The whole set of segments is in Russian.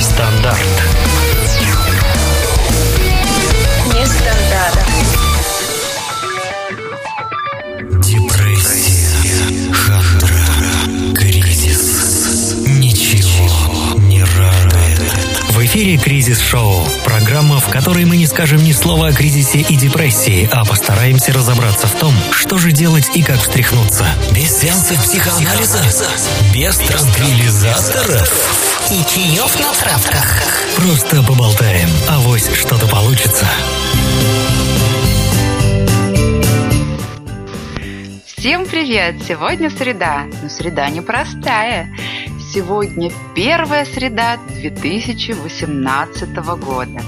Нестандарт. «Кризис-шоу». Программа, в которой мы не скажем ни слова о кризисе и депрессии, а постараемся разобраться в том, что же делать и как встряхнуться. Без сеансов психоанализа, без транквилизаторов. И чаев на травках. Просто поболтаем, а вось что-то получится. Всем привет! Сегодня среда, но среда непростая. Сегодня первая среда 2018 года.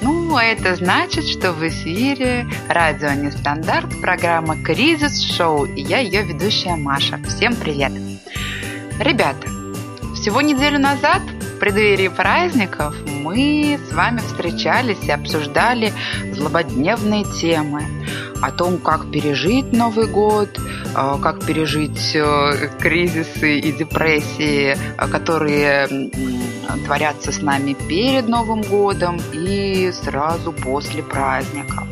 Ну, а это значит, что в эфире радио Нестандарт, программа «Кризис Шоу» и я ее ведущая Маша. Всем привет! Ребята, всего неделю назад, в преддверии праздников, мы с вами встречались и обсуждали злободневные темы о том, как пережить Новый год, э, как пережить э, кризисы и депрессии, э, которые творятся с нами перед Новым годом и сразу после праздников.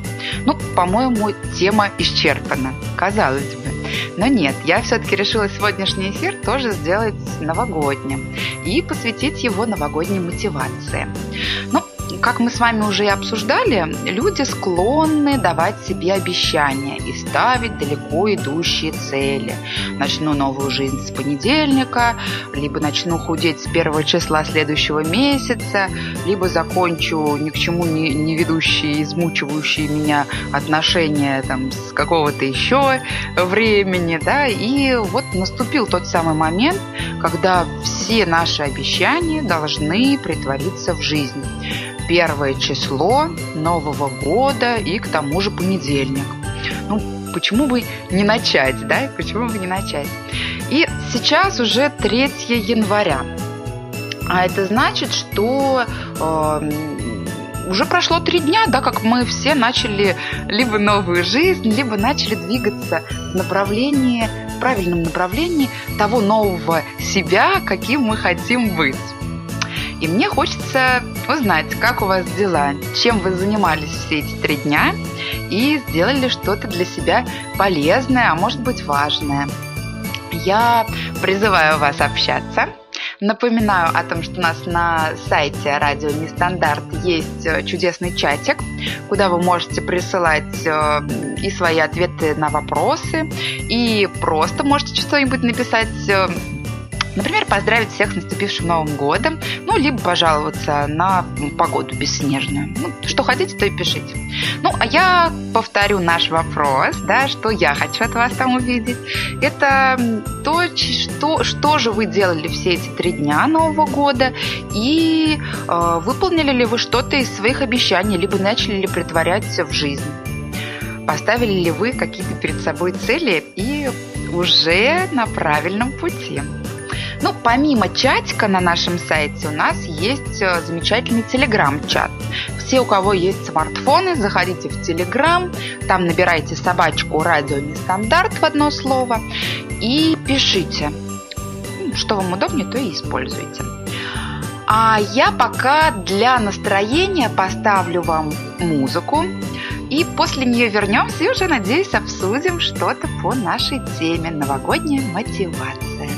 Ну, по-моему, тема исчерпана, казалось бы. Но нет, я все-таки решила сегодняшний эфир тоже сделать новогодним и посвятить его новогодней мотивации. Ну, как мы с вами уже и обсуждали, люди склонны давать себе обещания и ставить далеко идущие цели. Начну новую жизнь с понедельника, либо начну худеть с первого числа следующего месяца, либо закончу ни к чему не, не ведущие, измучивающие меня отношения там, с какого-то еще времени. Да? И вот наступил тот самый момент, когда все наши обещания должны притвориться в жизнь первое число Нового года и к тому же понедельник. Ну, почему бы не начать, да? Почему бы не начать? И сейчас уже 3 января. А это значит, что э, уже прошло три дня, да, как мы все начали либо новую жизнь, либо начали двигаться в направлении, в правильном направлении того нового себя, каким мы хотим быть. И мне хочется узнать, как у вас дела, чем вы занимались все эти три дня и сделали что-то для себя полезное, а может быть важное. Я призываю вас общаться. Напоминаю о том, что у нас на сайте Радио Нестандарт есть э, чудесный чатик, куда вы можете присылать э, и свои ответы на вопросы, и просто можете что-нибудь написать э, Например, поздравить всех с наступившим Новым годом, ну, либо пожаловаться на погоду бесснежную. Ну, что хотите, то и пишите. Ну, а я повторю наш вопрос, да, что я хочу от вас там увидеть. Это то, что, что же вы делали все эти три дня Нового года и э, выполнили ли вы что-то из своих обещаний, либо начали ли притворять в жизнь. Поставили ли вы какие-то перед собой цели и уже на правильном пути. Ну, помимо чатика на нашем сайте у нас есть э, замечательный телеграм-чат. Все, у кого есть смартфоны, заходите в телеграм, там набирайте собачку радио нестандарт в одно слово и пишите. Ну, что вам удобнее, то и используйте. А я пока для настроения поставлю вам музыку. И после нее вернемся и уже, надеюсь, обсудим что-то по нашей теме новогодняя мотивация.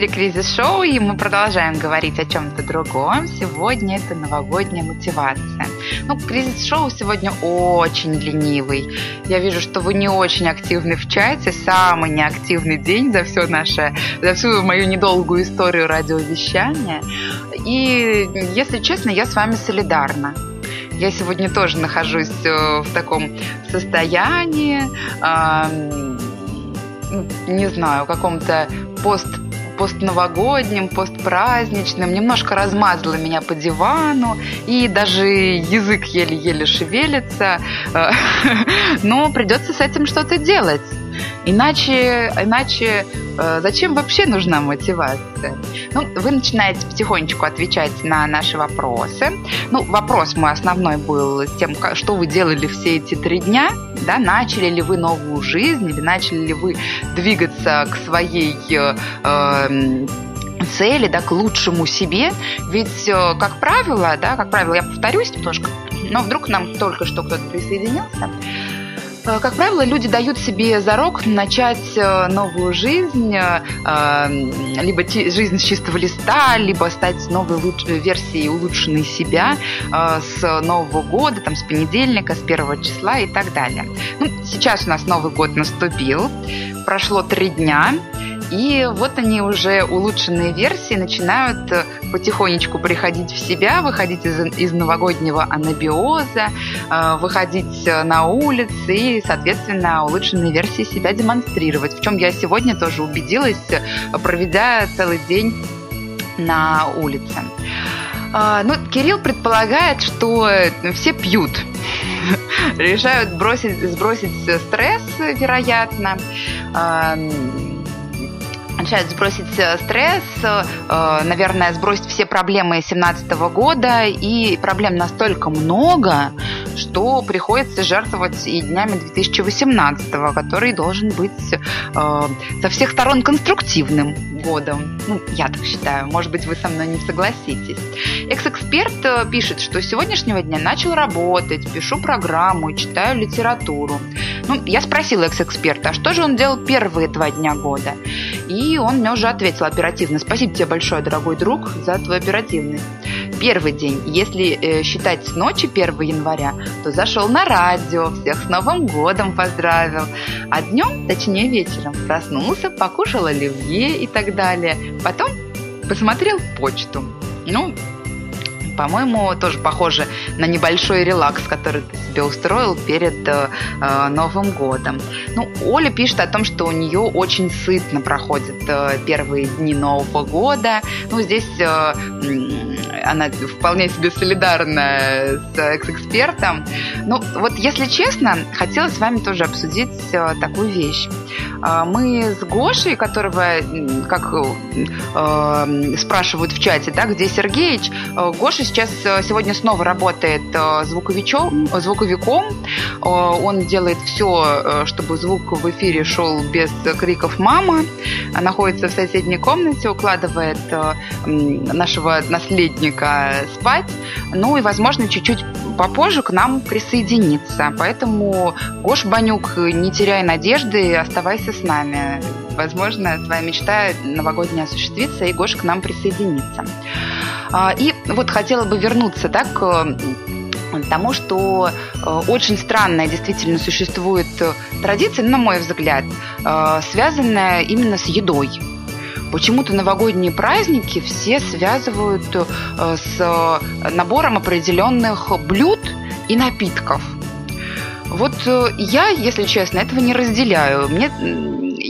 Эфире Кризис Шоу, и мы продолжаем говорить о чем-то другом. Сегодня это новогодняя мотивация. Ну, Кризис Шоу сегодня очень ленивый. Я вижу, что вы не очень активны в чате. Самый неактивный день за все наше, за всю мою недолгую историю радиовещания. И, если честно, я с вами солидарна. Я сегодня тоже нахожусь э, в таком состоянии, не знаю, каком-то пост постновогодним, постпраздничным, немножко размазала меня по дивану, и даже язык еле-еле шевелится, э, но придется с этим что-то делать. Иначе, иначе э, зачем вообще нужна мотивация? Ну, вы начинаете потихонечку отвечать на наши вопросы. Ну, вопрос мой основной был с тем, что вы делали все эти три дня, да, начали ли вы новую жизнь или начали ли вы двигаться к своей э, эм, цели, да, к лучшему себе. Ведь, э, как правило, да, как правило, я повторюсь немножко, но вдруг нам только что кто-то присоединился, как правило, люди дают себе зарок начать э, новую жизнь, э, либо жизнь с чистого листа, либо стать новой версией улучшенной себя с Нового года, там, с понедельника, с первого числа и так далее. Ну, сейчас у нас Новый год наступил, прошло три дня, и вот они уже улучшенные версии начинают э, потихонечку приходить в себя, выходить из, из новогоднего анабиоза, э, выходить э, на улицы и, соответственно, улучшенные версии себя демонстрировать. В чем я сегодня тоже убедилась, проведя целый день на улице. Ну, Кирилл предполагает, что все пьют решают бросить, сбросить стресс, вероятно начать сбросить э, стресс, э, наверное, сбросить все проблемы 2017 года. И проблем настолько много, что приходится жертвовать и днями 2018, который должен быть э, со всех сторон конструктивным годом. Ну, я так считаю. Может быть, вы со мной не согласитесь. Экс-эксперт пишет, что с сегодняшнего дня начал работать, пишу программу, читаю литературу. Ну, я спросила экс-эксперта, а что же он делал первые два дня года? И он мне уже ответил оперативно. Спасибо тебе большое, дорогой друг, за твой оперативный. Первый день, если э, считать с ночи 1 января, то зашел на радио, всех с Новым годом поздравил. А днем, точнее вечером, проснулся, покушал оливье и так далее. Потом посмотрел почту. Ну, по-моему, тоже похоже на небольшой релакс, который ты себе устроил перед э, э, Новым годом. Ну, Оля пишет о том, что у нее очень сытно проходят э, первые дни Нового года. Ну, здесь э, она вполне себе солидарна с экс-экспертом. Ну, вот если честно, хотела с вами тоже обсудить э, такую вещь. Э, мы с Гошей, которого, как э, спрашивают в чате, да, где Сергеич, э, Гоша сейчас э, сегодня снова работает звуковичом, звуковиком. Он делает все, чтобы звук в эфире шел без криков «мама». Находится в соседней комнате, укладывает нашего наследника спать. Ну и, возможно, чуть-чуть попозже к нам присоединится. Поэтому, Гош Банюк, не теряй надежды, оставайся с нами. Возможно, твоя мечта новогодняя осуществится, и Гош к нам присоединится. А, и вот хотела бы вернуться да, к тому, что э, очень странная действительно существует традиция, на мой взгляд, э, связанная именно с едой. Почему-то новогодние праздники все связывают э, с набором определенных блюд и напитков. Вот я, если честно, этого не разделяю. Мне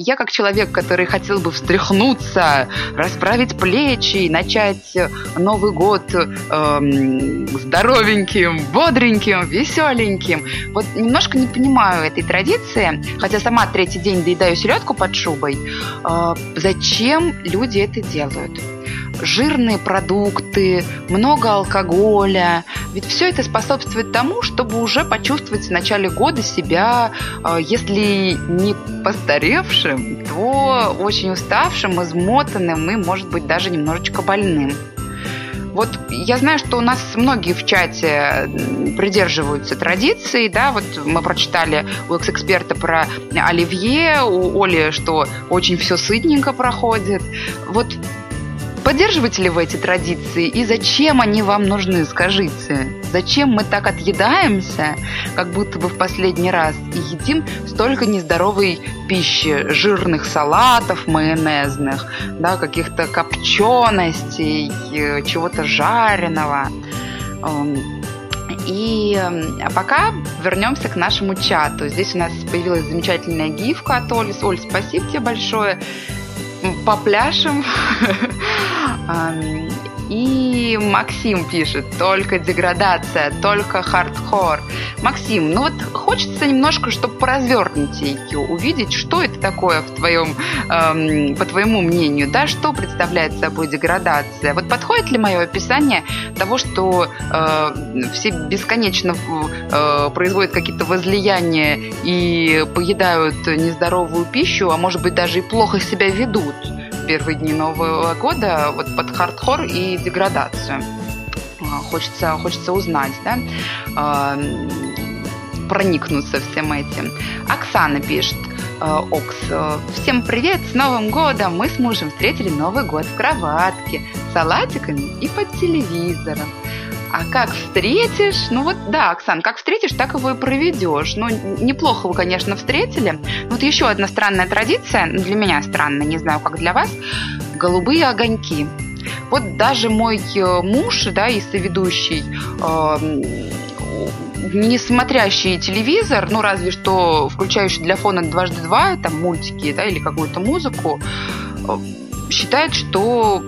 я как человек, который хотел бы встряхнуться, расправить плечи начать Новый год эм, здоровеньким, бодреньким, веселеньким, вот немножко не понимаю этой традиции, хотя сама третий день доедаю селедку под шубой, э, зачем люди это делают? Жирные продукты, много алкоголя. Ведь все это способствует тому, чтобы уже почувствовать в начале года себя, э, если не постаревшим, то очень уставшим, измотанным и, может быть, даже немножечко больным. Вот я знаю, что у нас многие в чате придерживаются традиции, да, вот мы прочитали у экс-эксперта про оливье, у Оли, что очень все сытненько проходит. Вот Поддерживаете ли вы эти традиции и зачем они вам нужны, скажите? Зачем мы так отъедаемся, как будто бы в последний раз, и едим столько нездоровой пищи, жирных салатов майонезных, да, каких-то копченостей, э, чего-то жареного. Эм, и а пока вернемся к нашему чату. Здесь у нас появилась замечательная гифка от Оли. Оль, спасибо тебе большое попляшем. И Максим пишет, только деградация, только хардкор. Максим, ну вот хочется немножко, чтобы поразвернутее увидеть, что это такое в твоем, эм, по твоему мнению, да, что представляет собой деградация. Вот подходит ли мое описание того, что э, все бесконечно э, производят какие-то возлияния и поедают нездоровую пищу, а может быть даже и плохо себя ведут? Первые дни Нового года вот под хардкор и деградацию. А, хочется, хочется узнать, да, а, проникнуться всем этим. Оксана пишет, а, Окс, всем привет, с Новым годом! Мы с мужем встретили Новый год в кроватке, салатиками и под телевизором. А как встретишь, ну вот да, Оксан, как встретишь, так его и проведешь. Ну, неплохо вы, конечно, встретили. Вот еще одна странная традиция, ну, для меня странная, не знаю, как для вас, голубые огоньки. Вот даже мой э, муж, да, и соведущий, э, не смотрящий телевизор, ну разве что включающий для фона дважды два, там мультики, да, или какую-то музыку, э, считает, что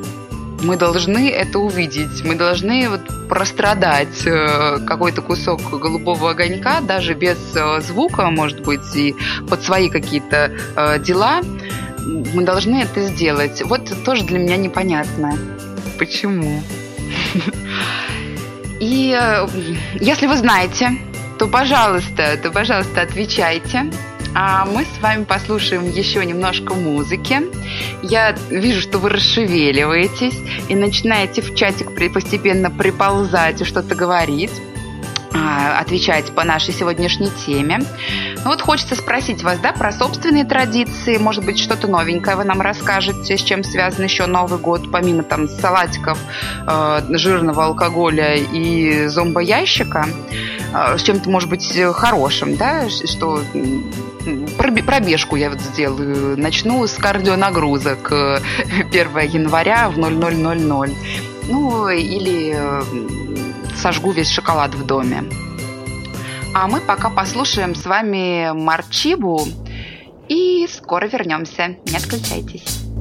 мы должны это увидеть, мы должны вот прострадать э, какой-то кусок голубого огонька, даже без э, звука, может быть, и под свои какие-то э, дела, мы должны это сделать. Вот тоже для меня непонятно. Почему? И если вы знаете, то, пожалуйста, то, пожалуйста, отвечайте. А мы с вами послушаем еще немножко музыки. Я вижу, что вы расшевеливаетесь и начинаете в чатик постепенно приползать и что-то говорить а, отвечать по нашей сегодняшней теме. Ну вот хочется спросить вас, да, про собственные традиции, может быть, что-то новенькое вы нам расскажете, с чем связан еще Новый год, помимо там салатиков, э, жирного алкоголя и зомбоящика, э, с чем-то, может быть, хорошим, да, что пробежку я вот сделаю, начну с кардионагрузок 1 э, января в 0000. Ну, или э, сожгу весь шоколад в доме. А мы пока послушаем с вами Марчибу и скоро вернемся. Не отключайтесь.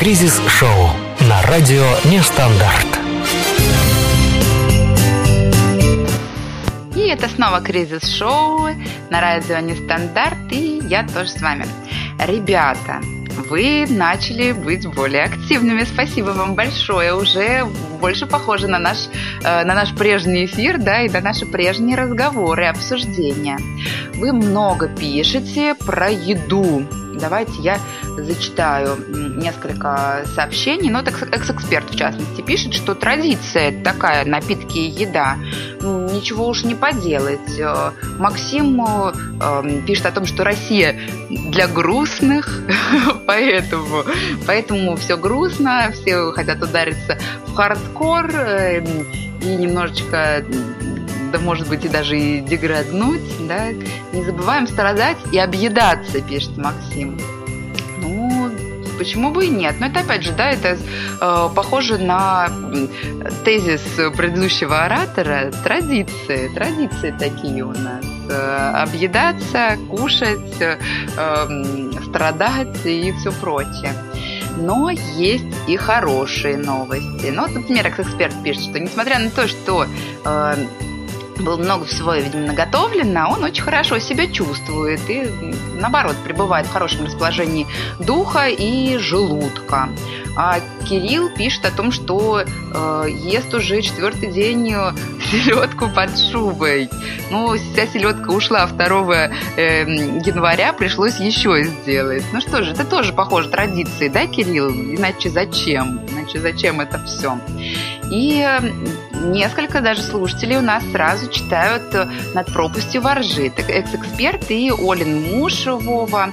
«Кризис Шоу» на радио «Нестандарт». И это снова «Кризис Шоу» на радио «Нестандарт» и я тоже с вами. Ребята, вы начали быть более активными. Спасибо вам большое. Уже больше похоже на наш, э, на наш прежний эфир, да, и на наши прежние разговоры, обсуждения. Вы много пишете про еду. Давайте я зачитаю несколько сообщений. Ну, так экс-эксперт, в частности, пишет, что традиция такая, напитки и еда. Ничего уж не поделать. Э, Максим э, пишет о том, что Россия для грустных, поэтому, поэтому все грустно, все хотят удариться в хардкор э, и немножечко да может быть и даже и деграднуть, да, не забываем страдать и объедаться, пишет Максим. Ну, почему бы и нет? Но это опять же, да, это э, похоже на тезис предыдущего оратора. Традиции, традиции такие у нас. Э, объедаться, кушать, э, э, страдать и все прочее. Но есть и хорошие новости. Ну, вот, например, эксперт пишет, что несмотря на то, что э, было много всего, видимо, наготовлено, он очень хорошо себя чувствует и, наоборот, пребывает в хорошем расположении духа и желудка. А Кирилл пишет о том, что э, ест уже четвертый день э, селедку под шубой. Ну, вся селедка ушла 2 э, января, пришлось еще сделать. Ну что же, это тоже похоже традиции, да, Кирилл? Иначе зачем? Иначе зачем это все? И несколько даже слушателей у нас сразу читают э, «Над пропастью воржи». Экс-эксперт и Олин муж Вова.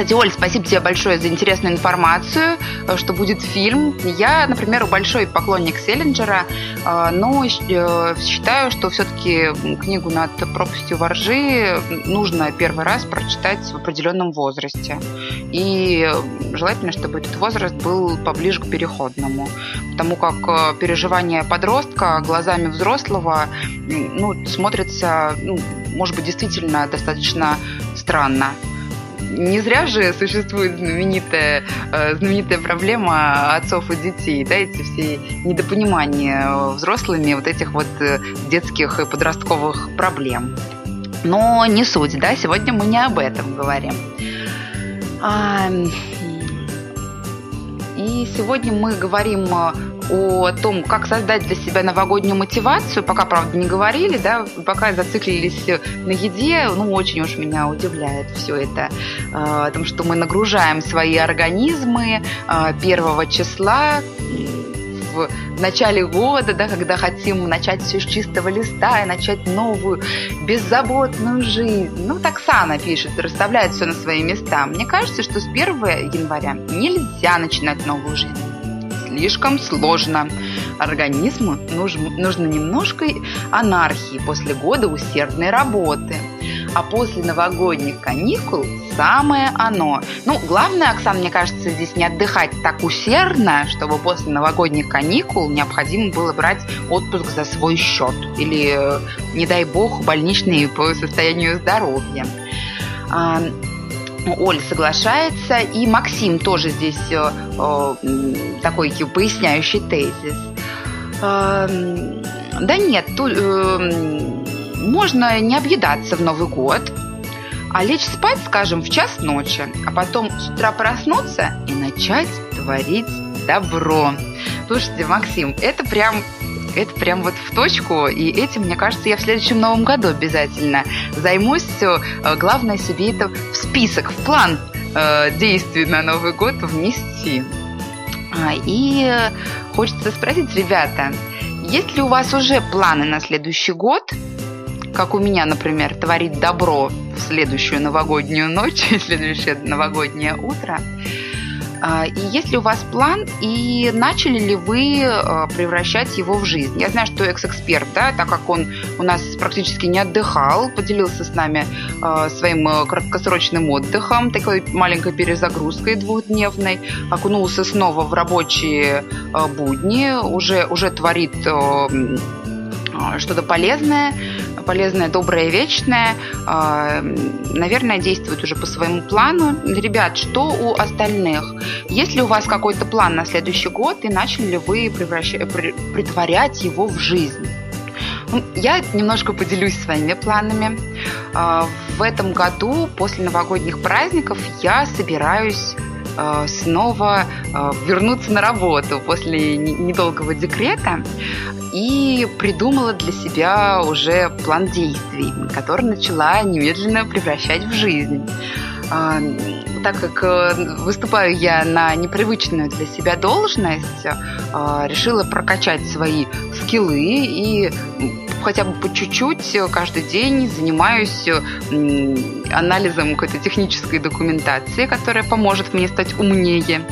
Кстати, Оль, спасибо тебе большое за интересную информацию, э, что будет фильм. Я, например, большой поклонник Селлинджера, э, но считаю, что все-таки книгу «Над пропастью воржи» нужно первый раз прочитать в определенном возрасте. И желательно, чтобы этот возраст был поближе к переходному. Потому как переживание подростка глазами взрослого ну, смотрится, ну, может быть, действительно достаточно странно не зря же существует знаменитая, э, знаменитая проблема отцов и детей, да, эти все недопонимания взрослыми вот этих вот э, детских и подростковых проблем. Но не суть, да, сегодня мы не об этом говорим. И сегодня мы говорим о том, как создать для себя новогоднюю мотивацию. Пока, правда, не говорили, да, пока зациклились на еде. Ну, очень уж меня удивляет все это. Э, о том, что мы нагружаем свои организмы э, первого числа в начале года, да, когда хотим начать все с чистого листа и начать новую беззаботную жизнь. Ну, так Сана пишет, расставляет все на свои места. Мне кажется, что с 1 января нельзя начинать новую жизнь. Слишком сложно. Организму нужно немножко анархии после года усердной работы – а после новогодних каникул самое оно. Ну, главное, Оксана, мне кажется, здесь не отдыхать так усердно, чтобы после новогодних каникул необходимо было брать отпуск за свой счет. Или, не дай бог, больничный по состоянию здоровья. Оля соглашается, и Максим тоже здесь э, э, такой поясняющий тезис. Э, да нет, э, можно не объедаться в Новый год, а лечь спать, скажем, в час ночи, а потом с утра проснуться и начать творить добро. Слушайте, Максим, это прям это прям вот в точку, и этим, мне кажется, я в следующем новом году обязательно займусь. Все. Э, главное себе это в список, в план э, действий на Новый год внести. А, и хочется спросить, ребята, есть ли у вас уже планы на следующий год? как у меня, например, творить добро в следующую новогоднюю ночь, следующее новогоднее утро. А, и есть ли у вас план, и начали ли вы а, превращать его в жизнь? Я знаю, что экс-эксперт, да, так как он у нас практически не отдыхал, поделился с нами а, своим краткосрочным отдыхом, такой маленькой перезагрузкой двухдневной, окунулся снова в рабочие будни, уже, уже творит что-то полезное, полезное, доброе, вечное, а, наверное, действует уже по своему плану. Ребят, что у остальных? Есть ли у вас какой-то план на следующий год и начали ли вы превращ... притворять его в жизнь? Ну, я немножко поделюсь своими планами. А, в этом году, после новогодних праздников, я собираюсь снова вернуться на работу после недолгого декрета и придумала для себя уже план действий, который начала немедленно превращать в жизнь так как э, выступаю я на непривычную для себя должность, э, решила прокачать свои скиллы и хотя бы по чуть-чуть каждый день занимаюсь анализом какой-то технической документации, которая поможет мне стать умнее.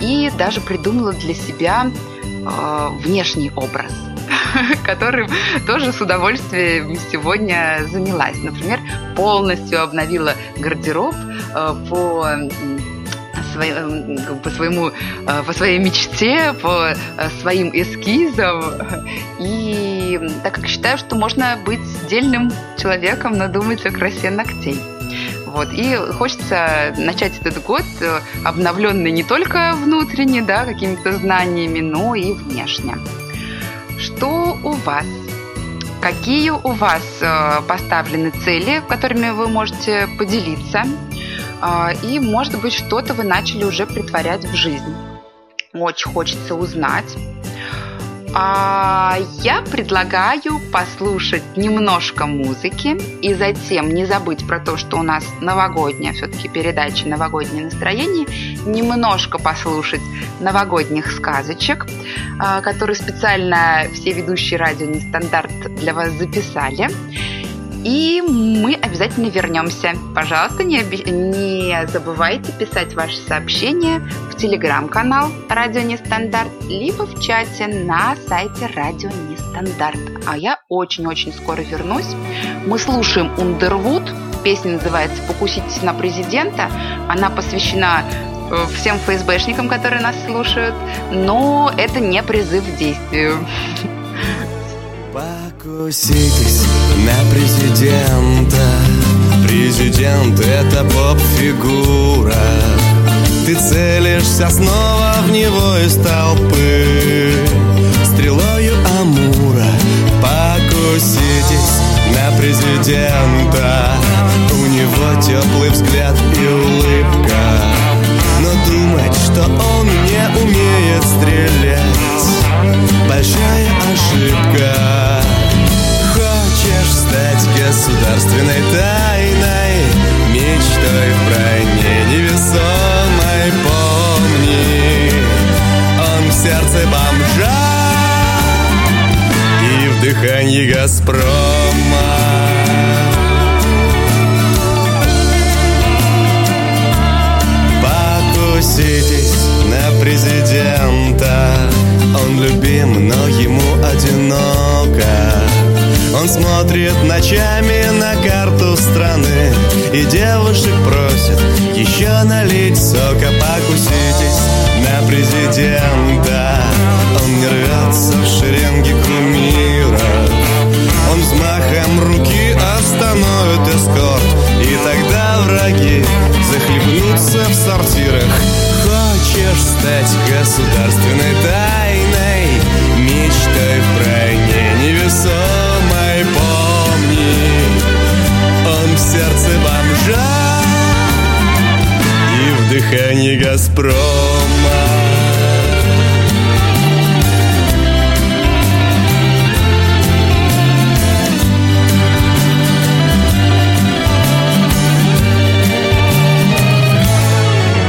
И даже придумала для себя э, внешний образ которым тоже с удовольствием сегодня занялась. Например, полностью обновила гардероб э, по по своему, э, по своей мечте, по э, своим эскизам. И так как считаю, что можно быть дельным человеком, но думать о красе ногтей. Вот. И хочется начать этот год обновленный не только внутренне, да, какими-то знаниями, но и внешне. Что у вас? Какие у вас э, поставлены цели, которыми вы можете поделиться? Э, и, может быть, что-то вы начали уже притворять в жизнь. Очень хочется узнать. А я предлагаю послушать немножко музыки и затем не забыть про то, что у нас новогодняя все-таки передача «Новогоднее настроение», немножко послушать новогодних сказочек, а, которые специально все ведущие радио «Нестандарт» для вас записали. И мы обязательно вернемся. Пожалуйста, не, не забывайте писать ваши сообщения в телеграм-канал «Радио Нестандарт», либо в чате на сайте «Радио Нестандарт». А я очень-очень скоро вернусь. Мы слушаем «Ундервуд». Песня называется «Покуситесь на президента». Она посвящена э, всем ФСБшникам, которые нас слушают, но это не призыв к действию. Покуситесь на президента. Президент это поп-фигура. Ты целишься снова в него из толпы. Стрелою Амура Покуситесь на президента. У него теплый взгляд и улыбка. Но думать, что он не умеет стрелять большая ошибка Хочешь стать государственной тайной Мечтой в броне невесомой Помни, он в сердце бомжа И в дыхании Газпрома Покуситесь на президента он любим, но ему одиноко Он смотрит ночами на карту страны И девушек просит еще налить сока Покуситесь на президента. Он не рвется в шеренге кумира. Он взмахом руки остановит эскорт И тогда враги захлебнутся в сортирах. Хочешь стать государственной тайной? Мечтой в броне невесомой Помни, он в сердце бомжа. И в дыхании Газпрома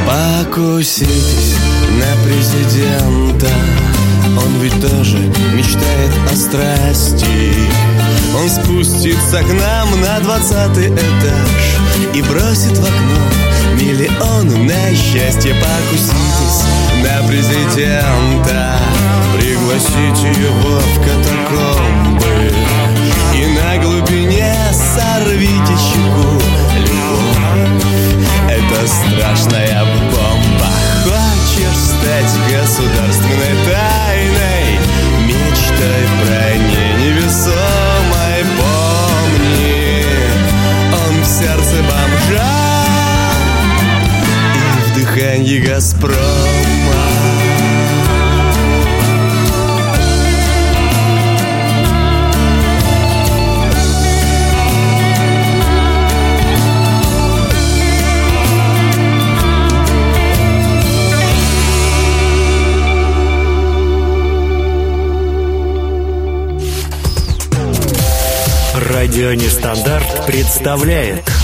Покуситесь на президента. Он ведь тоже мечтает о Он спустится к нам на двадцатый этаж И бросит в окно миллион на счастье. Покуситесь на президента Пригласите его в катакомбы И на глубине сорвите чеку это страшная бомба. Хочешь стать государственной тайной? Мечтой в броне и «Газпрома». Радио Нестандарт представляет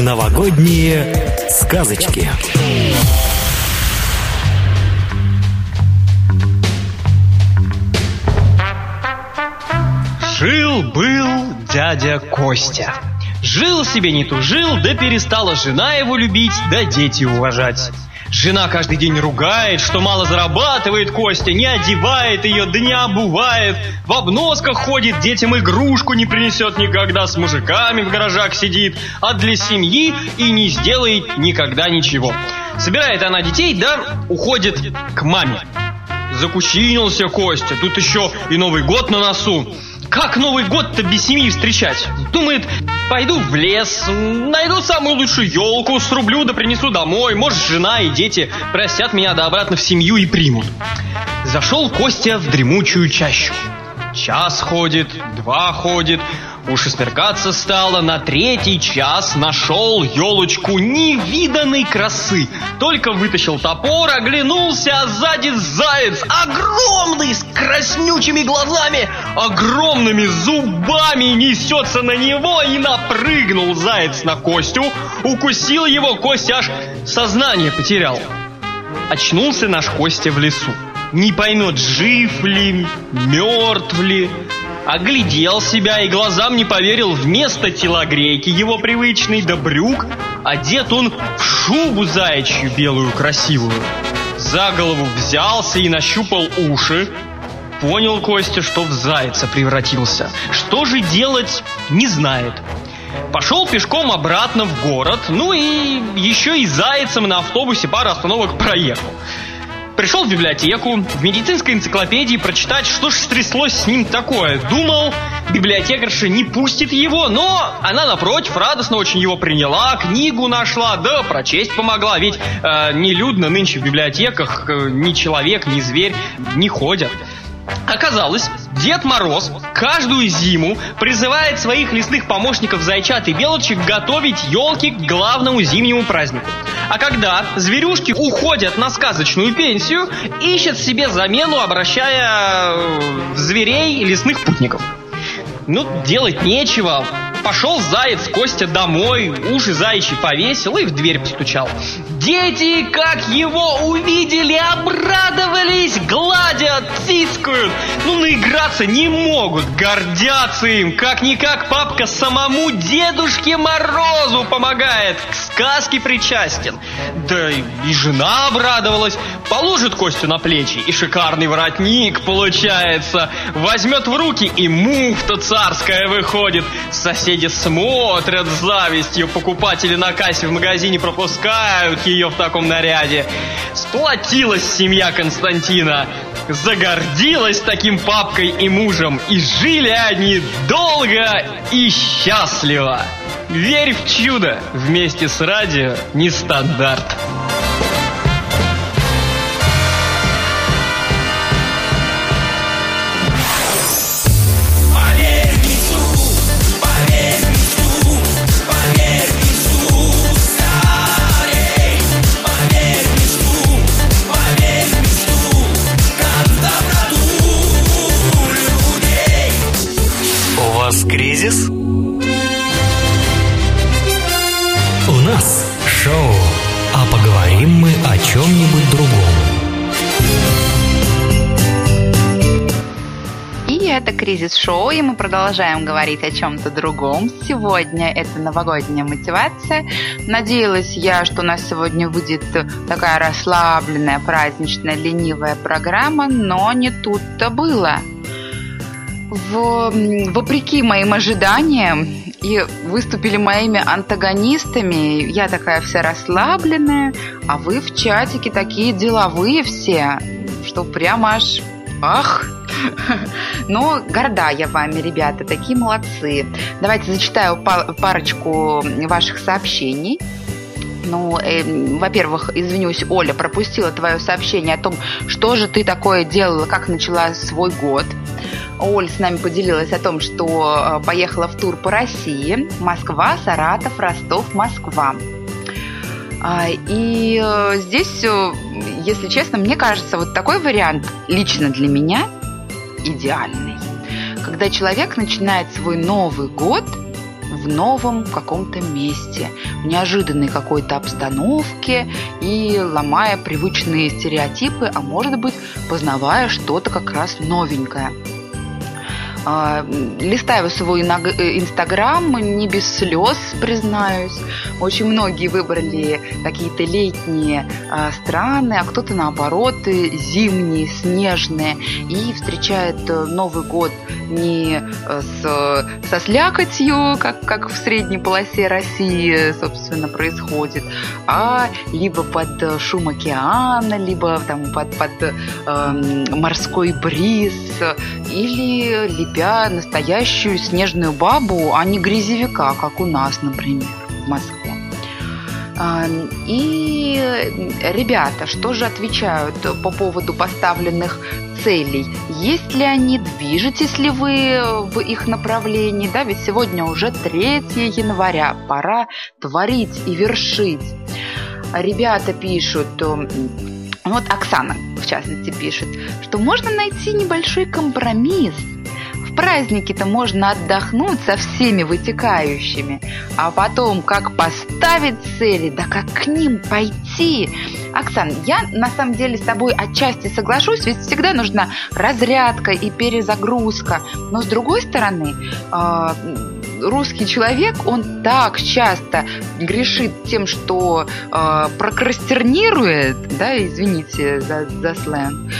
Новогодние сказочки. Жил-был дядя Костя. Жил себе не тужил, да перестала жена его любить, да дети уважать. Жена каждый день ругает, что мало зарабатывает Костя, не одевает ее, да не обувает. В обносках ходит, детям игрушку не принесет никогда, с мужиками в гаражах сидит, а для семьи и не сделает никогда ничего. Собирает она детей, да уходит к маме. Закучинился Костя, тут еще и Новый год на носу. Как Новый год-то без семьи встречать? Думает, пойду в лес, найду самую лучшую елку, срублю да принесу домой. Может, жена и дети простят меня да обратно в семью и примут. Зашел Костя в дремучую чащу. Час ходит, два ходит, Уж и стало, на третий час нашел елочку невиданной красы. Только вытащил топор, оглянулся, а сзади заяц, огромный, с краснючими глазами, огромными зубами несется на него и напрыгнул заяц на Костю, укусил его, Костя аж сознание потерял. Очнулся наш Костя в лесу. Не поймет, жив ли, мертв ли, оглядел себя и глазам не поверил, вместо телогрейки его привычный да брюк, одет он в шубу заячью белую красивую. За голову взялся и нащупал уши, Понял Костя, что в зайца превратился. Что же делать, не знает. Пошел пешком обратно в город, ну и еще и зайцем на автобусе пару остановок проехал. Пришел в библиотеку, в медицинской энциклопедии прочитать, что ж стряслось с ним такое. Думал, библиотекарша не пустит его, но она, напротив, радостно очень его приняла, книгу нашла, да прочесть помогла. Ведь э, нелюдно нынче в библиотеках э, ни человек, ни зверь не ходят. Оказалось, Дед Мороз каждую зиму призывает своих лесных помощников зайчат и белочек готовить елки к главному зимнему празднику. А когда зверюшки уходят на сказочную пенсию, ищет себе замену, обращая в зверей лесных путников. Ну, делать нечего. Пошел заяц Костя домой, уши заячьи повесил и в дверь постучал. Дети, как его увидели, обрадовались, гладят, тискают. Ну, наиграться не могут, гордятся им. Как-никак папка самому Дедушке Морозу помогает, к сказке причастен. Да и жена обрадовалась. Положит Костю на плечи, и шикарный воротник получается. Возьмет в руки, и муфта царская выходит. Соседи смотрят с завистью, покупатели на кассе в магазине пропускают ее в таком наряде. Сплотилась семья Константина, загордилась таким папкой и мужем, и жили они долго и счастливо. Верь в чудо вместе с радио нестандарт. Вас кризис? У нас шоу, а поговорим мы о чем-нибудь другом. И это кризис-шоу, и мы продолжаем говорить о чем-то другом. Сегодня это новогодняя мотивация. Надеялась я, что у нас сегодня выйдет такая расслабленная, праздничная, ленивая программа, но не тут-то было в, вопреки моим ожиданиям и выступили моими антагонистами. Я такая вся расслабленная, а вы в чатике такие деловые все, что прямо аж ах. Но горда я вами, ребята, такие молодцы. Давайте зачитаю парочку ваших сообщений. Ну, э, во-первых, извинюсь, Оля, пропустила твое сообщение о том, что же ты такое делала, как начала свой год. Оля с нами поделилась о том, что э, поехала в тур по России. Москва, Саратов, Ростов, Москва. А, и э, здесь, э, если честно, мне кажется, вот такой вариант лично для меня идеальный когда человек начинает свой Новый год в новом каком-то месте, в неожиданной какой-то обстановке и ломая привычные стереотипы, а может быть, познавая что-то как раз новенькое. А, листаю свой э, инстаграм не без слез, признаюсь. Очень многие выбрали какие-то летние а, страны, а кто-то наоборот э, зимние, снежные. И встречает э, Новый год не с, со слякотью, как, как в средней полосе России, собственно, происходит, а либо под шум океана, либо там, под, под э, морской бриз, или лепя настоящую снежную бабу, а не грязевика, как у нас, например, в Москве. И ребята, что же отвечают по поводу поставленных целей? Есть ли они, движетесь ли вы в их направлении? Да, ведь сегодня уже 3 января, пора творить и вершить. Ребята пишут, вот Оксана, в частности, пишет, что можно найти небольшой компромисс. В празднике-то можно отдохнуть со всеми вытекающими, а потом как поставить цели, да как к ним пойти. Оксан, я на самом деле с тобой отчасти соглашусь, ведь всегда нужна разрядка и перезагрузка. Но с другой стороны, а, русский человек, он так часто грешит тем, что э, прокрастернирует, да, извините за, за сленг,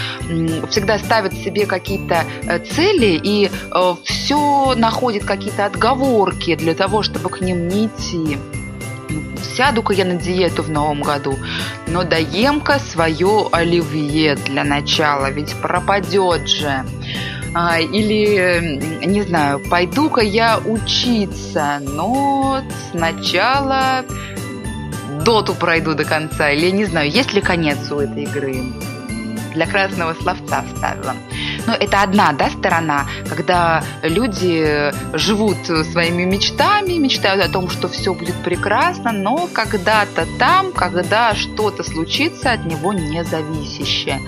всегда ставит себе какие-то э, цели и э, все находит какие-то отговорки для того, чтобы к ним не идти сяду-ка я на диету в новом году, но доем-ка свое оливье для начала, ведь пропадет же. А, или, не знаю, пойду-ка я учиться, но сначала доту пройду до конца, или не знаю, есть ли конец у этой игры. Для красного словца вставила. Но это одна да, сторона, когда люди живут своими мечтами, мечтают о том, что все будет прекрасно, но когда-то там, когда что-то случится, от него не зависящее.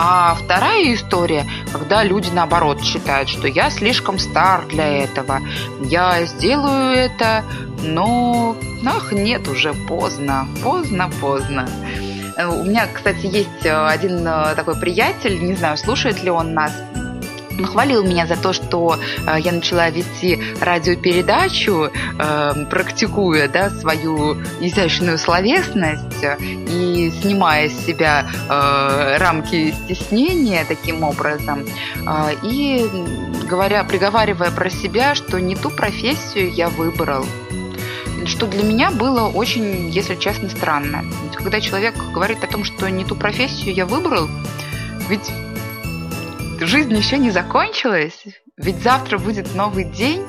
А вторая история, когда люди наоборот считают, что я слишком стар для этого, я сделаю это, но ах, нет, уже поздно, поздно, поздно. Э, у меня, кстати, есть э, один э, такой приятель, не знаю, слушает ли он нас, он хвалил меня за то, что э, я начала вести радиопередачу, э, практикуя да, свою изящную словесность и снимая с себя э, рамки стеснения таким образом. Э, и говоря, приговаривая про себя, что не ту профессию я выбрал что для меня было очень, если честно, странно. Когда человек говорит о том, что не ту профессию я выбрал, ведь жизнь еще не закончилась, ведь завтра будет новый день,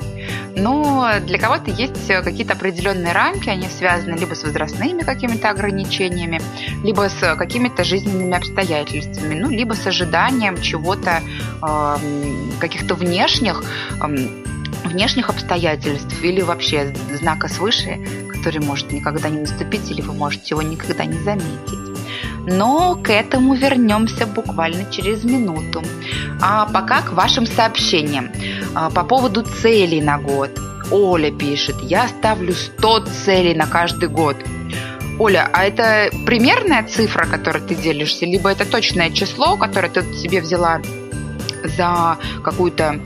но для кого-то есть какие-то определенные рамки, они связаны либо с возрастными какими-то ограничениями, либо с какими-то жизненными обстоятельствами, ну, либо с ожиданием чего-то, э, каких-то внешних, э, внешних обстоятельств или вообще знака свыше, который может никогда не наступить, или вы можете его никогда не заметить. Но к этому вернемся буквально через минуту. А пока к вашим сообщениям. А, по поводу целей на год. Оля пишет, я ставлю 100 целей на каждый год. Оля, а это примерная цифра, которой ты делишься, либо это точное число, которое ты себе взяла за какую-то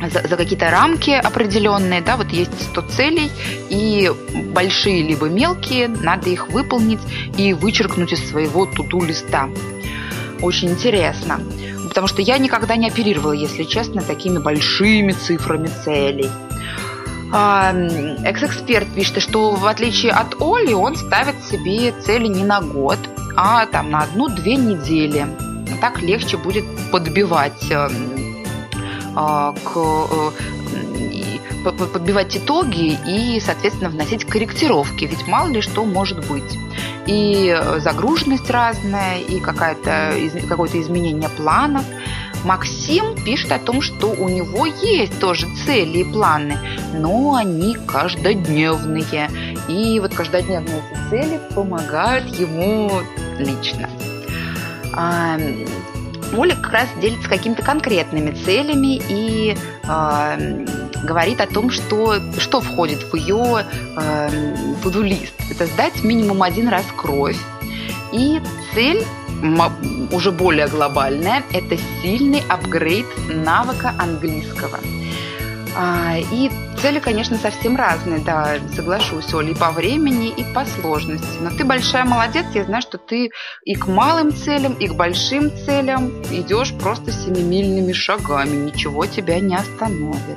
за, за какие-то рамки определенные, да, вот есть 100 целей, и большие либо мелкие, надо их выполнить и вычеркнуть из своего туду листа. Очень интересно, потому что я никогда не оперировала, если честно, такими большими цифрами целей. А, экс-эксперт пишет, что в отличие от Оли, он ставит себе цели не на год, а там на одну-две недели. Так легче будет подбивать а, к э, подбивать итоги и, соответственно, вносить корректировки, ведь мало ли что может быть. И загруженность разная, и какое-то какое-то изменение планов. Максим пишет о том, что у него есть тоже цели и планы, но они каждодневные. И вот каждодневные эти цели помогают ему лично. Оля как раз делится какими-то конкретными целями и э, говорит о том, что, что входит в ее э, туду-лист. Это сдать минимум один раз кровь. И цель уже более глобальная – это сильный апгрейд навыка английского. А, и цели, конечно, совсем разные, да, соглашусь, Оля, и по времени, и по сложности. Но ты большая молодец, я знаю, что ты и к малым целям, и к большим целям идешь просто семимильными шагами, ничего тебя не остановит.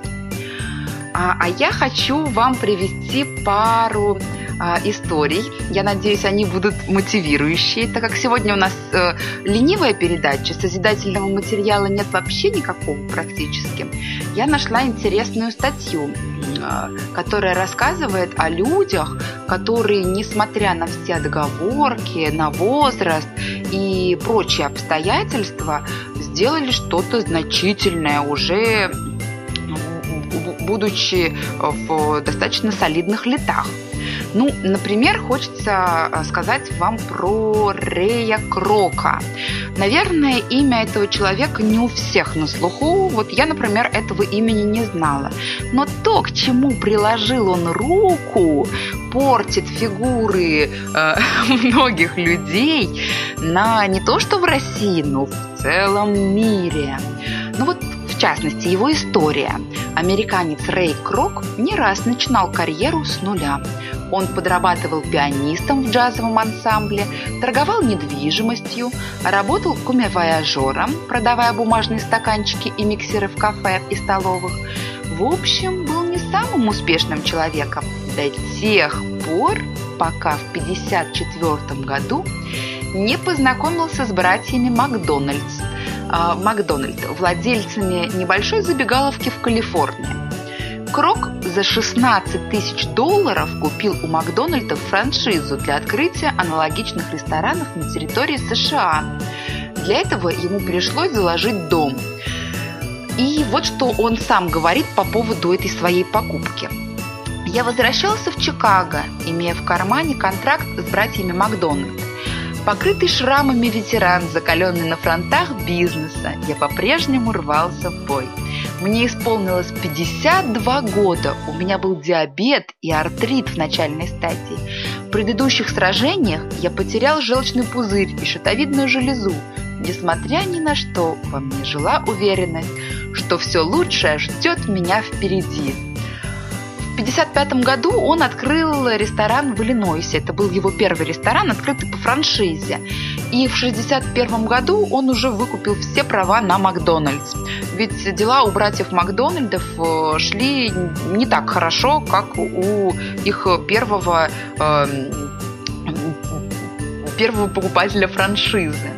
А, а я хочу вам привести пару а, историй. Я надеюсь, они будут мотивирующие, так как сегодня у нас э, ленивая передача, созидательного материала нет вообще никакого практически. Я нашла интересную статью, которая рассказывает о людях, которые, несмотря на все отговорки, на возраст и прочие обстоятельства, сделали что-то значительное уже будучи в достаточно солидных летах. Ну, например, хочется э, сказать вам про Рея Крока. Наверное, имя этого человека не у всех на слуху. Вот я, например, этого имени не знала. Но то, к чему приложил он руку, портит фигуры э, многих людей на не то что в России, но в целом мире. Ну вот в частности, его история. Американец Рэй Крок не раз начинал карьеру с нуля. Он подрабатывал пианистом в джазовом ансамбле, торговал недвижимостью, работал кумевояжером, продавая бумажные стаканчики и миксеры в кафе и столовых. В общем, был не самым успешным человеком до тех пор, пока в 1954 году не познакомился с братьями Макдональдс, Макдональд, владельцами небольшой забегаловки в Калифорнии. Крок за 16 тысяч долларов купил у Макдональда франшизу для открытия аналогичных ресторанов на территории США. Для этого ему пришлось заложить дом. И вот что он сам говорит по поводу этой своей покупки. Я возвращался в Чикаго, имея в кармане контракт с братьями Макдональд. Покрытый шрамами ветеран, закаленный на фронтах бизнеса, я по-прежнему рвался в бой. Мне исполнилось 52 года, у меня был диабет и артрит в начальной стадии. В предыдущих сражениях я потерял желчный пузырь и щитовидную железу. Несмотря ни на что, во мне жила уверенность, что все лучшее ждет меня впереди. 1955 году он открыл ресторан в Иллинойсе. Это был его первый ресторан, открытый по франшизе. И в 1961 году он уже выкупил все права на Макдональдс. Ведь дела у братьев Макдональдов э, шли не так хорошо, как у их первого, э, первого покупателя франшизы.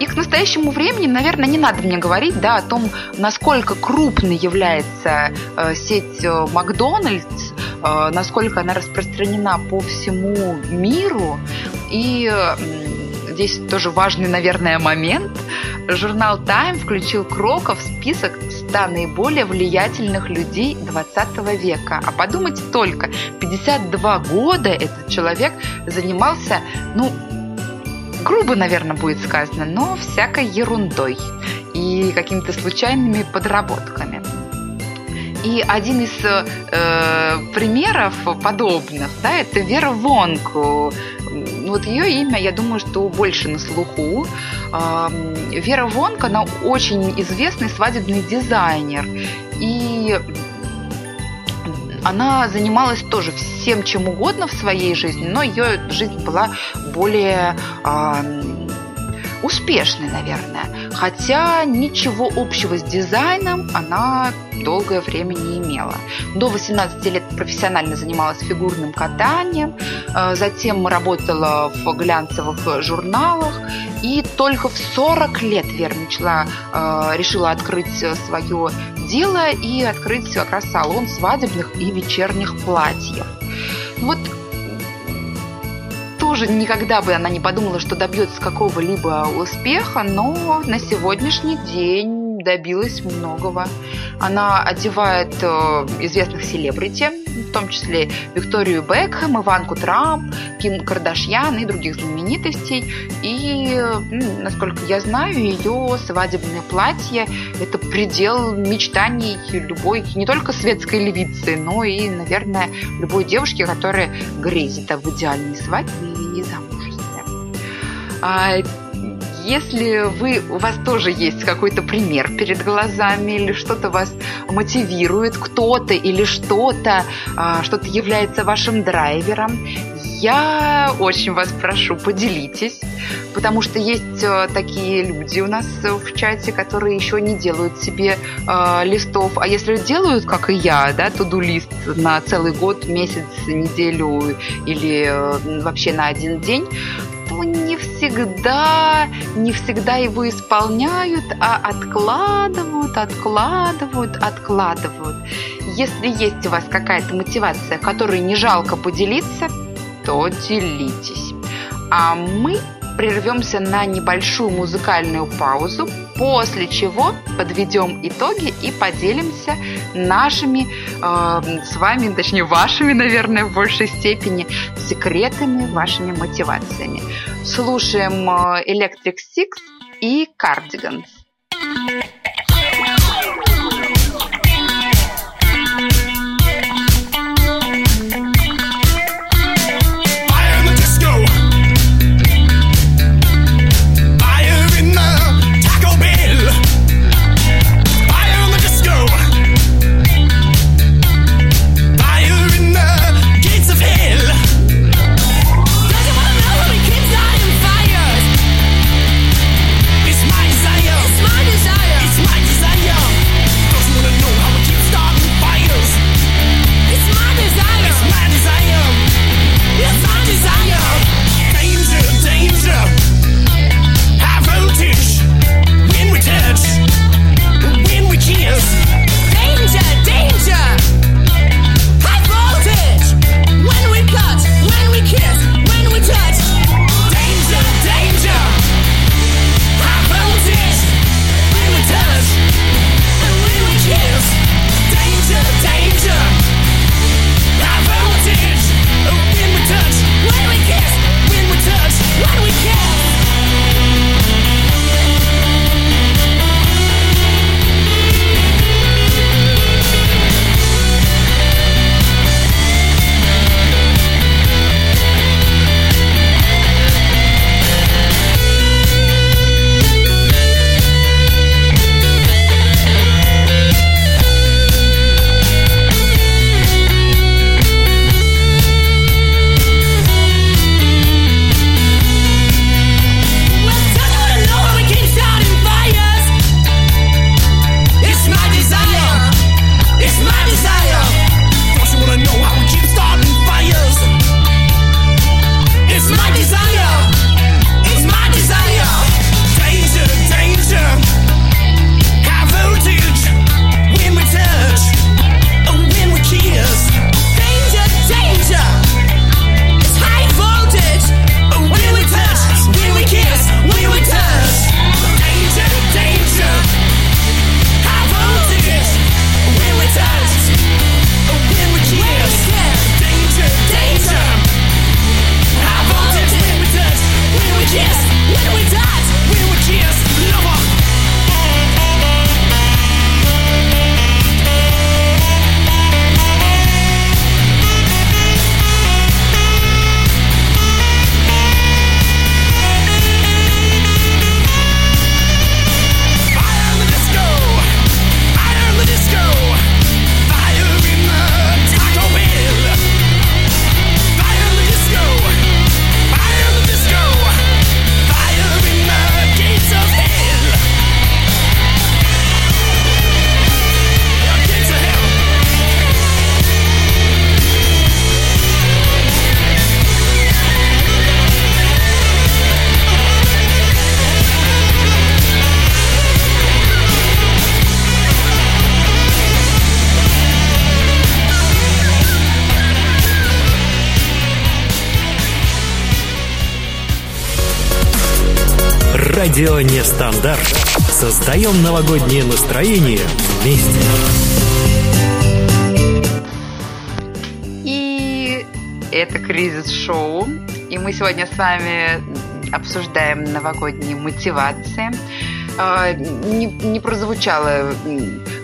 И к настоящему времени, наверное, не надо мне говорить да, о том, насколько крупной является э, сеть э, Макдональдс, э, насколько она распространена по всему миру. И э, здесь тоже важный, наверное, момент. Журнал Time включил Крока в список 100 наиболее влиятельных людей 20 века. А подумайте только, 52 года этот человек занимался, ну, грубо, наверное, будет сказано, но всякой ерундой и какими-то случайными подработками. И один из э, примеров подобных, да, это Вера Вонг. Вот ее имя, я думаю, что больше на слуху. Э, Вера Вонг, она очень известный свадебный дизайнер. И она занималась тоже всем чем угодно в своей жизни, но ее жизнь была более э, успешной, наверное. Хотя ничего общего с дизайном она долгое время не имела. До 18 лет профессионально занималась фигурным катанием, э, затем работала в глянцевых журналах, и только в 40 лет Вера начала, э, решила открыть свое дело и открыть как раз салон свадебных и вечерних платьев. Вот тоже никогда бы она не подумала, что добьется какого-либо успеха, но на сегодняшний день добилась многого. Она одевает э, известных селебрити, в том числе Викторию Бекхэм, Иванку Трамп, Ким Кардашьян и других знаменитостей. И, насколько я знаю, ее свадебное платье – это предел мечтаний любой, не только светской львицы, но и, наверное, любой девушки, которая грезит об идеальной свадьбе и замужестве. Если вы, у вас тоже есть какой-то пример перед глазами или что-то вас мотивирует, кто-то или что-то, а, что-то является вашим драйвером, я очень вас прошу, поделитесь, потому что есть э, такие люди у нас в чате, которые еще не делают себе э, листов. А если делают, как и я, да, туду-лист на целый год, месяц, неделю или э, вообще на один день, то не всегда, не всегда его исполняют, а откладывают, откладывают, откладывают. Если есть у вас какая-то мотивация, которой не жалко поделиться, то делитесь. А мы прервемся на небольшую музыкальную паузу, после чего подведем итоги и поделимся нашими э, с вами, точнее вашими, наверное, в большей степени секретами, вашими мотивациями. Слушаем э, Electric Six и Cardigans. Радио Нестандарт. Создаем новогоднее настроение вместе. Это кризис-шоу. И мы сегодня с вами обсуждаем новогодние мотивации. А, не, не прозвучало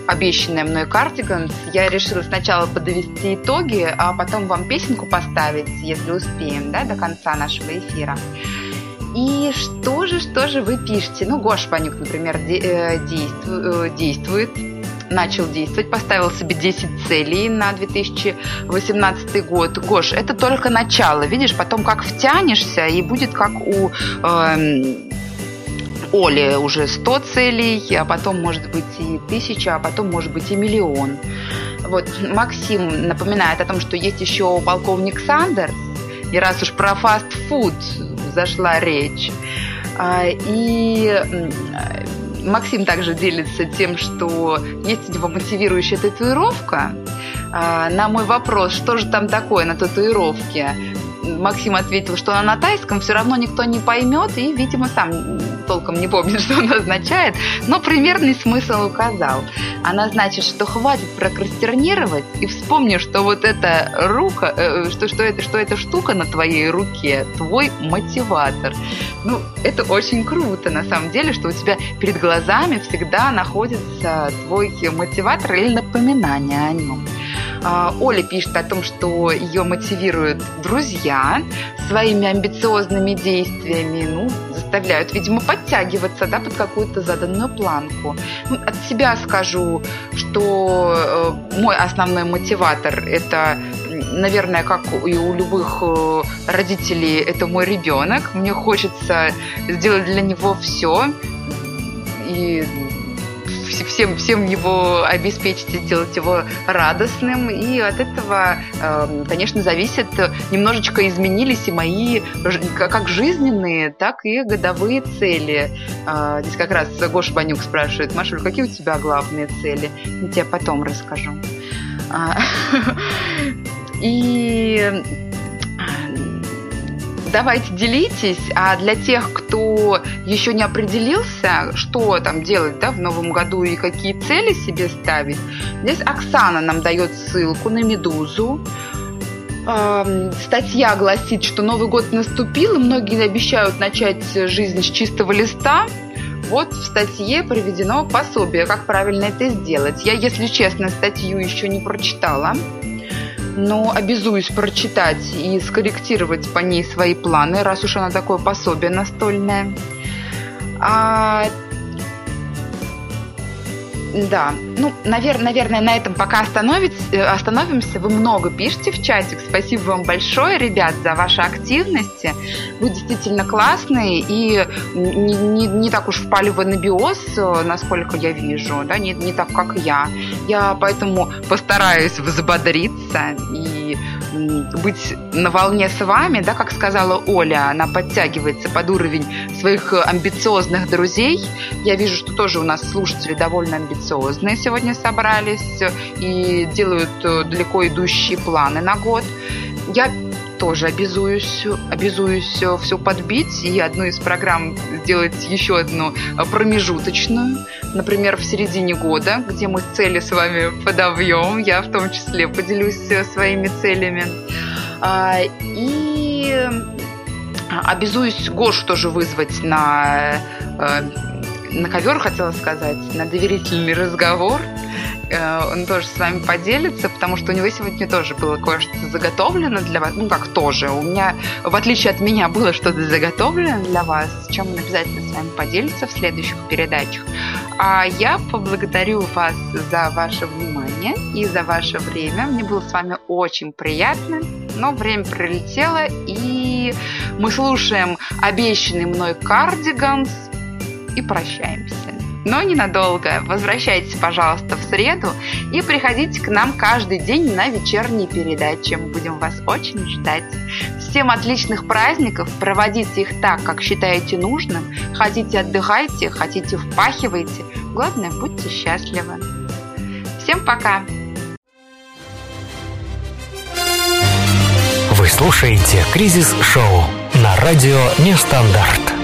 обещанное мной кардиган. Я решила сначала подвести итоги, а потом вам песенку поставить, если успеем, да, до конца нашего эфира. И что же, что же вы пишете? Ну, Гош Панюк, например, э, действует, э, действует начал действовать, поставил себе 10 целей на 2018 год. Гош, это только начало, видишь, потом как втянешься, и будет как у э, Оли уже 100 целей, а потом может быть и тысяча, а потом может быть и миллион. Вот Максим напоминает о том, что есть еще полковник Сандерс, и раз уж про фастфуд зашла речь, а, и Максим также делится тем, что есть у него мотивирующая татуировка. А, на мой вопрос, что же там такое на татуировке, Максим ответил, что она на тайском все равно никто не поймет и, видимо, сам толком не помнит, что она означает, но примерный смысл указал. Она значит, что хватит прокрастернировать и вспомни, что вот эта рука, э, что, что, это, что эта штука на твоей руке твой мотиватор. Ну, это очень круто, на самом деле, что у тебя перед глазами всегда находится твой мотиватор или напоминание о нем. А, Оля пишет о том, что ее мотивируют друзья своими амбициозными действиями, ну, заставляют, видимо, подтягиваться да, под какую-то заданную планку. Ну, от себя скажу, что э, мой основной мотиватор – это наверное, как и у любых э, родителей, это мой ребенок. Мне хочется сделать для него все. И всем, всем его обеспечить и сделать его радостным. И от этого, эм, конечно, зависит, немножечко изменились и мои как жизненные, так и годовые цели. А, здесь как раз Гоша Банюк спрашивает, Машуль, какие у тебя главные цели? Я тебе потом расскажу. А, и давайте делитесь. А для тех, кто еще не определился, что там делать да, в новом году и какие цели себе ставить, здесь Оксана нам дает ссылку на «Медузу». Статья гласит, что Новый год наступил, и многие обещают начать жизнь с чистого листа. Вот в статье приведено пособие, как правильно это сделать. Я, если честно, статью еще не прочитала но обязуюсь прочитать и скорректировать по ней свои планы, раз уж она такое пособие настольное. А да, ну, навер- наверное, на этом пока э, остановимся. Вы много пишете в чатик. Спасибо вам большое, ребят, за ваши активности. Вы действительно классные и не, не, не так уж впали в анабиоз, э, насколько я вижу, да, не, не так, как я. Я поэтому постараюсь взбодриться и быть на волне с вами, да, как сказала Оля, она подтягивается под уровень своих амбициозных друзей. Я вижу, что тоже у нас слушатели довольно амбициозные сегодня собрались и делают э, далеко идущие планы на год. Я тоже обязуюсь, обязуюсь все подбить и одну из программ сделать еще одну промежуточную, например, в середине года, где мы цели с вами подовьем, я в том числе поделюсь своими целями. А, и обязуюсь Гошу тоже вызвать на э, на ковер, хотела сказать, на доверительный разговор. Э, он тоже с вами поделится, потому что у него сегодня тоже было кое-что заготовлено для вас. Ну, как тоже. У меня, в отличие от меня, было что-то заготовлено для вас, чем он обязательно с вами поделится в следующих передачах. А я поблагодарю вас за ваше внимание и за ваше время. Мне было с вами очень приятно, но время пролетело, и мы слушаем обещанный мной кардиганс и прощаемся. Но ненадолго. Возвращайтесь, пожалуйста, в среду и приходите к нам каждый день на вечерние передачи. Мы будем вас очень ждать. Всем отличных праздников. Проводите их так, как считаете нужным. Хотите отдыхайте, хотите впахивайте. Главное, будьте счастливы. Всем пока! Вы слушаете «Кризис-шоу» на радио «Нестандарт».